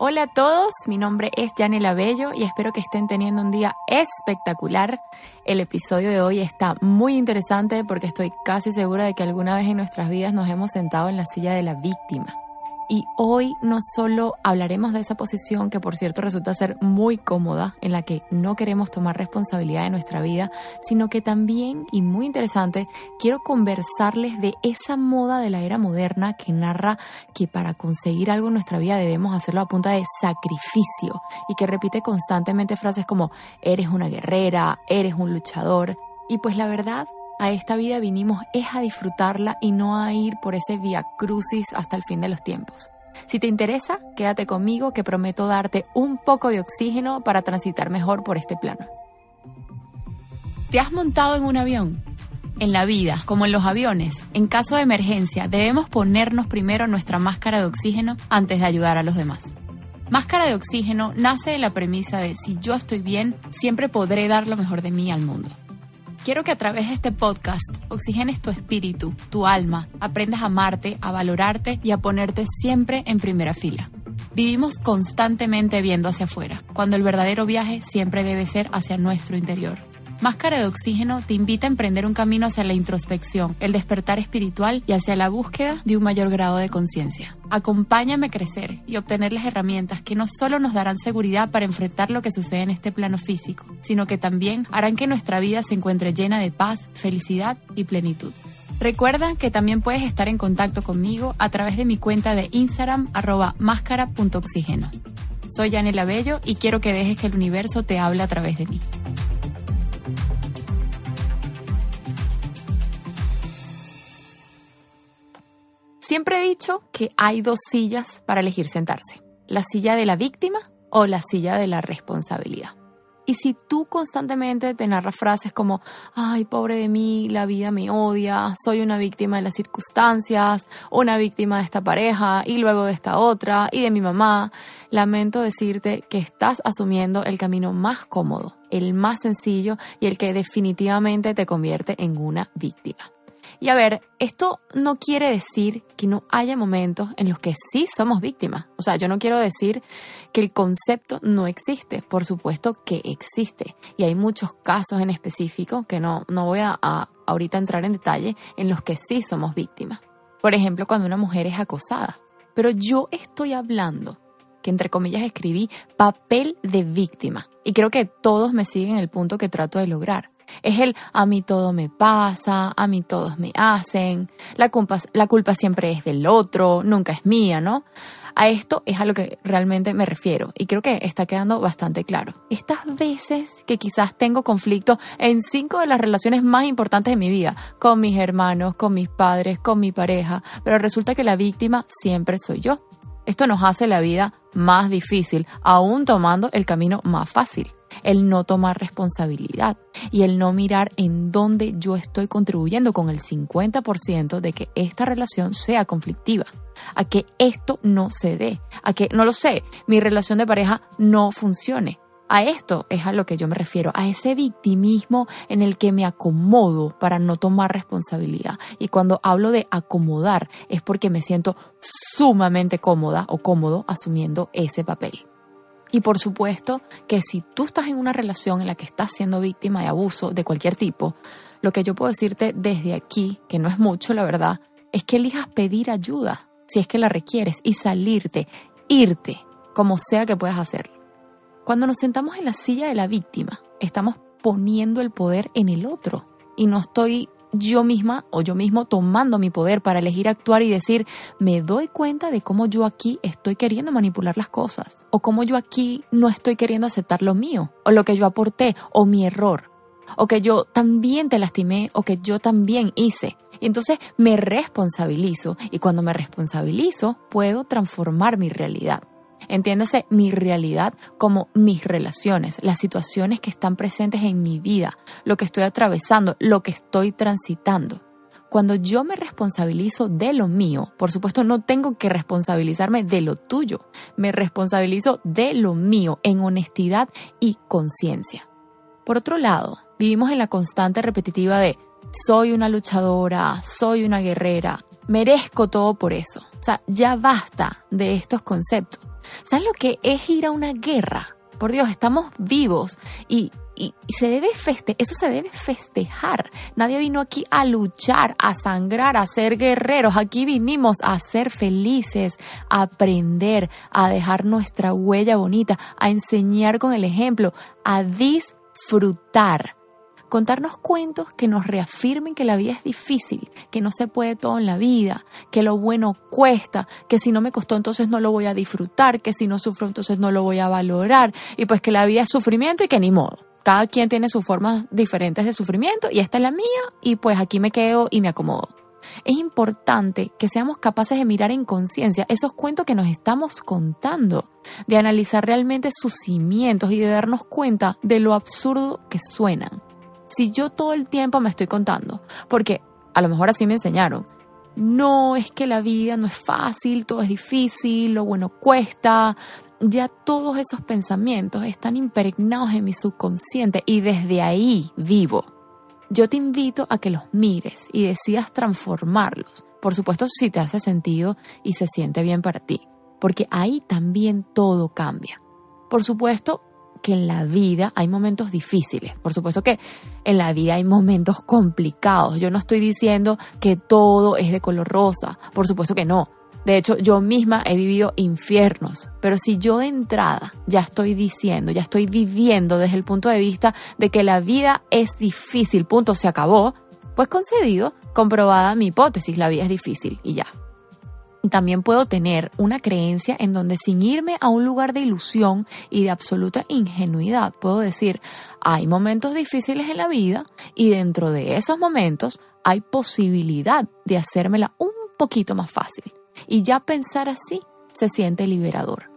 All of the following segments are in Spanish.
Hola a todos, mi nombre es Janela Bello y espero que estén teniendo un día espectacular. El episodio de hoy está muy interesante porque estoy casi segura de que alguna vez en nuestras vidas nos hemos sentado en la silla de la víctima. Y hoy no solo hablaremos de esa posición que por cierto resulta ser muy cómoda, en la que no queremos tomar responsabilidad de nuestra vida, sino que también, y muy interesante, quiero conversarles de esa moda de la era moderna que narra que para conseguir algo en nuestra vida debemos hacerlo a punta de sacrificio y que repite constantemente frases como eres una guerrera, eres un luchador. Y pues la verdad a esta vida vinimos es a disfrutarla y no a ir por ese via crucis hasta el fin de los tiempos. Si te interesa, quédate conmigo que prometo darte un poco de oxígeno para transitar mejor por este plano. ¿Te has montado en un avión? En la vida, como en los aviones, en caso de emergencia debemos ponernos primero nuestra máscara de oxígeno antes de ayudar a los demás. Máscara de oxígeno nace de la premisa de si yo estoy bien, siempre podré dar lo mejor de mí al mundo. Quiero que a través de este podcast oxigenes tu espíritu, tu alma, aprendas a amarte, a valorarte y a ponerte siempre en primera fila. Vivimos constantemente viendo hacia afuera, cuando el verdadero viaje siempre debe ser hacia nuestro interior. Máscara de Oxígeno te invita a emprender un camino hacia la introspección, el despertar espiritual y hacia la búsqueda de un mayor grado de conciencia. Acompáñame a crecer y obtener las herramientas que no solo nos darán seguridad para enfrentar lo que sucede en este plano físico, sino que también harán que nuestra vida se encuentre llena de paz, felicidad y plenitud. Recuerda que también puedes estar en contacto conmigo a través de mi cuenta de Instagram arroba máscara.oxígeno. Soy Yanela Bello y quiero que dejes que el universo te hable a través de mí. Siempre he dicho que hay dos sillas para elegir sentarse, la silla de la víctima o la silla de la responsabilidad. Y si tú constantemente te narras frases como, ay, pobre de mí, la vida me odia, soy una víctima de las circunstancias, una víctima de esta pareja y luego de esta otra y de mi mamá, lamento decirte que estás asumiendo el camino más cómodo, el más sencillo y el que definitivamente te convierte en una víctima. Y a ver, esto no quiere decir que no haya momentos en los que sí somos víctimas. O sea, yo no quiero decir que el concepto no existe. Por supuesto que existe. Y hay muchos casos en específico que no, no voy a, a ahorita entrar en detalle en los que sí somos víctimas. Por ejemplo, cuando una mujer es acosada. Pero yo estoy hablando que entre comillas escribí papel de víctima. Y creo que todos me siguen el punto que trato de lograr. Es el a mí todo me pasa, a mí todos me hacen, la culpa, la culpa siempre es del otro, nunca es mía, ¿no? A esto es a lo que realmente me refiero y creo que está quedando bastante claro. Estas veces que quizás tengo conflicto en cinco de las relaciones más importantes de mi vida, con mis hermanos, con mis padres, con mi pareja, pero resulta que la víctima siempre soy yo. Esto nos hace la vida más difícil, aún tomando el camino más fácil el no tomar responsabilidad y el no mirar en dónde yo estoy contribuyendo con el 50% de que esta relación sea conflictiva, a que esto no se dé, a que, no lo sé, mi relación de pareja no funcione. A esto es a lo que yo me refiero, a ese victimismo en el que me acomodo para no tomar responsabilidad. Y cuando hablo de acomodar es porque me siento sumamente cómoda o cómodo asumiendo ese papel. Y por supuesto que si tú estás en una relación en la que estás siendo víctima de abuso de cualquier tipo, lo que yo puedo decirte desde aquí, que no es mucho la verdad, es que elijas pedir ayuda si es que la requieres y salirte, irte, como sea que puedas hacerlo. Cuando nos sentamos en la silla de la víctima, estamos poniendo el poder en el otro. Y no estoy yo misma o yo mismo tomando mi poder para elegir actuar y decir, me doy cuenta de cómo yo aquí estoy queriendo manipular las cosas, o cómo yo aquí no estoy queriendo aceptar lo mío, o lo que yo aporté, o mi error, o que yo también te lastimé, o que yo también hice. Y entonces me responsabilizo, y cuando me responsabilizo, puedo transformar mi realidad. Entiéndase mi realidad como mis relaciones, las situaciones que están presentes en mi vida, lo que estoy atravesando, lo que estoy transitando. Cuando yo me responsabilizo de lo mío, por supuesto no tengo que responsabilizarme de lo tuyo, me responsabilizo de lo mío en honestidad y conciencia. Por otro lado, vivimos en la constante repetitiva de soy una luchadora, soy una guerrera, merezco todo por eso. O sea, ya basta de estos conceptos. ¿Sabes lo que es ir a una guerra? Por Dios, estamos vivos y, se debe feste eso se debe festejar. Nadie vino aquí a luchar, a sangrar, a ser guerreros. Aquí vinimos a ser felices, a aprender, a dejar nuestra huella bonita, a enseñar con el ejemplo, a disfrutar contarnos cuentos que nos reafirmen que la vida es difícil, que no se puede todo en la vida, que lo bueno cuesta, que si no me costó entonces no lo voy a disfrutar, que si no sufro entonces no lo voy a valorar y pues que la vida es sufrimiento y que ni modo. Cada quien tiene sus formas diferentes de sufrimiento y esta es la mía y pues aquí me quedo y me acomodo. Es importante que seamos capaces de mirar en conciencia esos cuentos que nos estamos contando, de analizar realmente sus cimientos y de darnos cuenta de lo absurdo que suenan si yo todo el tiempo me estoy contando, porque a lo mejor así me enseñaron, no es que la vida no es fácil, todo es difícil, lo bueno cuesta, ya todos esos pensamientos están impregnados en mi subconsciente y desde ahí vivo. Yo te invito a que los mires y decidas transformarlos. Por supuesto, si te hace sentido y se siente bien para ti, porque ahí también todo cambia. Por supuesto, en la vida hay momentos difíciles. Por supuesto que en la vida hay momentos complicados. Yo no estoy diciendo que todo es de color rosa. Por supuesto que no. De hecho, yo misma he vivido infiernos. Pero si yo de entrada ya estoy diciendo, ya estoy viviendo desde el punto de vista de que la vida es difícil, punto, se acabó, pues concedido, comprobada mi hipótesis, la vida es difícil y ya también puedo tener una creencia en donde sin irme a un lugar de ilusión y de absoluta ingenuidad, puedo decir, hay momentos difíciles en la vida y dentro de esos momentos hay posibilidad de hacérmela un poquito más fácil. Y ya pensar así se siente liberador.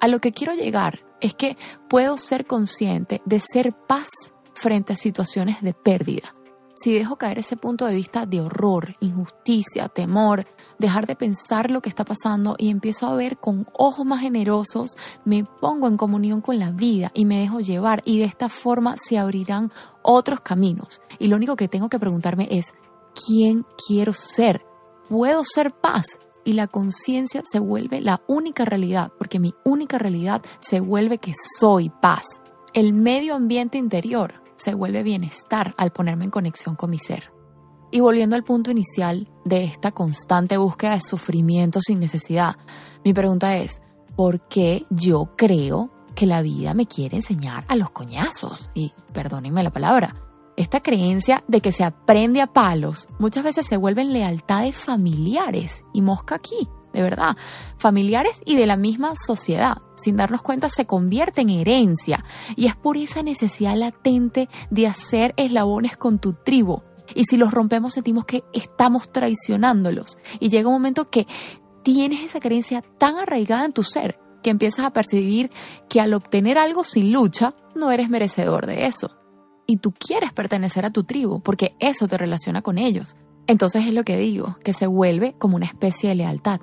A lo que quiero llegar es que puedo ser consciente de ser paz frente a situaciones de pérdida si dejo caer ese punto de vista de horror, injusticia, temor, dejar de pensar lo que está pasando y empiezo a ver con ojos más generosos, me pongo en comunión con la vida y me dejo llevar y de esta forma se abrirán otros caminos. Y lo único que tengo que preguntarme es, ¿quién quiero ser? ¿Puedo ser paz? Y la conciencia se vuelve la única realidad, porque mi única realidad se vuelve que soy paz. El medio ambiente interior se vuelve bienestar al ponerme en conexión con mi ser. Y volviendo al punto inicial de esta constante búsqueda de sufrimiento sin necesidad, mi pregunta es, ¿por qué yo creo que la vida me quiere enseñar a los coñazos? Y perdónenme la palabra, esta creencia de que se aprende a palos muchas veces se vuelven lealtades familiares y mosca aquí de verdad, familiares y de la misma sociedad. Sin darnos cuenta se convierte en herencia y es por esa necesidad latente de hacer eslabones con tu tribu. Y si los rompemos sentimos que estamos traicionándolos. Y llega un momento que tienes esa creencia tan arraigada en tu ser que empiezas a percibir que al obtener algo sin lucha no eres merecedor de eso. Y tú quieres pertenecer a tu tribu porque eso te relaciona con ellos. Entonces es lo que digo, que se vuelve como una especie de lealtad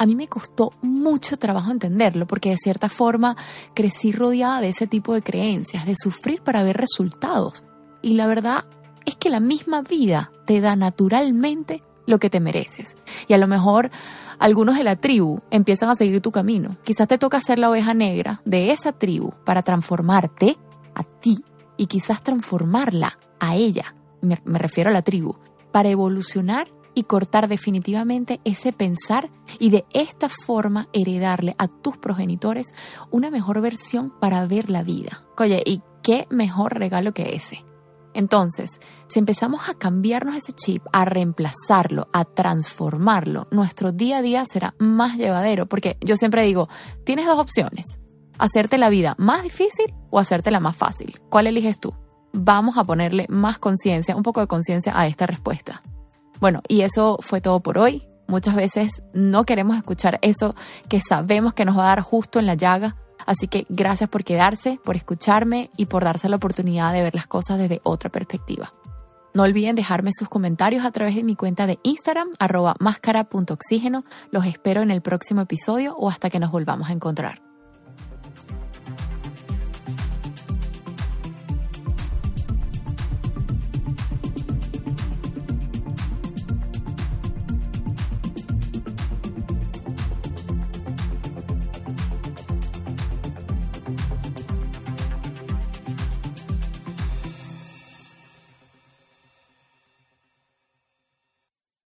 a mí me costó mucho trabajo entenderlo porque de cierta forma crecí rodeada de ese tipo de creencias, de sufrir para ver resultados. Y la verdad es que la misma vida te da naturalmente lo que te mereces. Y a lo mejor algunos de la tribu empiezan a seguir tu camino. Quizás te toca ser la oveja negra de esa tribu para transformarte a ti y quizás transformarla a ella. Me, refiero a la tribu. Para evolucionar y cortar definitivamente ese pensar y de esta forma heredarle a tus progenitores una mejor versión para ver la vida. Oye, ¿y qué mejor regalo que ese? Entonces, si empezamos a cambiarnos ese chip, a reemplazarlo, a transformarlo, nuestro día a día será más llevadero, porque yo siempre digo, tienes dos opciones, hacerte la vida más difícil o hacerte la más fácil. ¿Cuál eliges tú? Vamos a ponerle más conciencia, un poco de conciencia a esta respuesta. Bueno, y eso fue todo por hoy. Muchas veces no queremos escuchar eso que sabemos que nos va a dar justo en la llaga. Así que gracias por quedarse, por escucharme y por darse la oportunidad de ver las cosas desde otra perspectiva. No olviden dejarme sus comentarios a través de mi cuenta de Instagram, arroba máscara.oxígeno. Los espero en el próximo episodio o hasta que nos volvamos a encontrar.